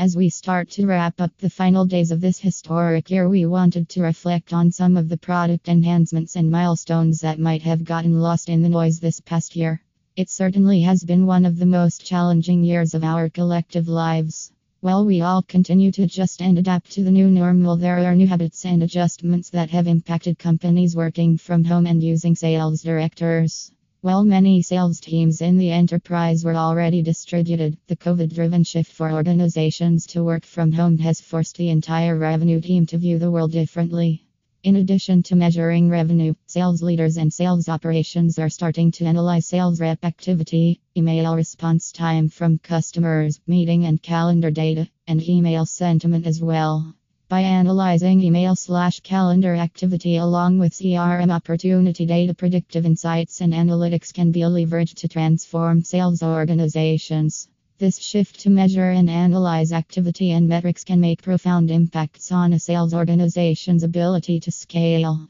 As we start to wrap up the final days of this historic year, we wanted to reflect on some of the product enhancements and milestones that might have gotten lost in the noise this past year. It certainly has been one of the most challenging years of our collective lives. While we all continue to adjust and adapt to the new normal, there are new habits and adjustments that have impacted companies working from home and using sales directors. While many sales teams in the enterprise were already distributed, the COVID driven shift for organizations to work from home has forced the entire revenue team to view the world differently. In addition to measuring revenue, sales leaders and sales operations are starting to analyze sales rep activity, email response time from customers, meeting and calendar data, and email sentiment as well. By analyzing email slash calendar activity along with CRM opportunity data, predictive insights and analytics can be leveraged to transform sales organizations. This shift to measure and analyze activity and metrics can make profound impacts on a sales organization's ability to scale.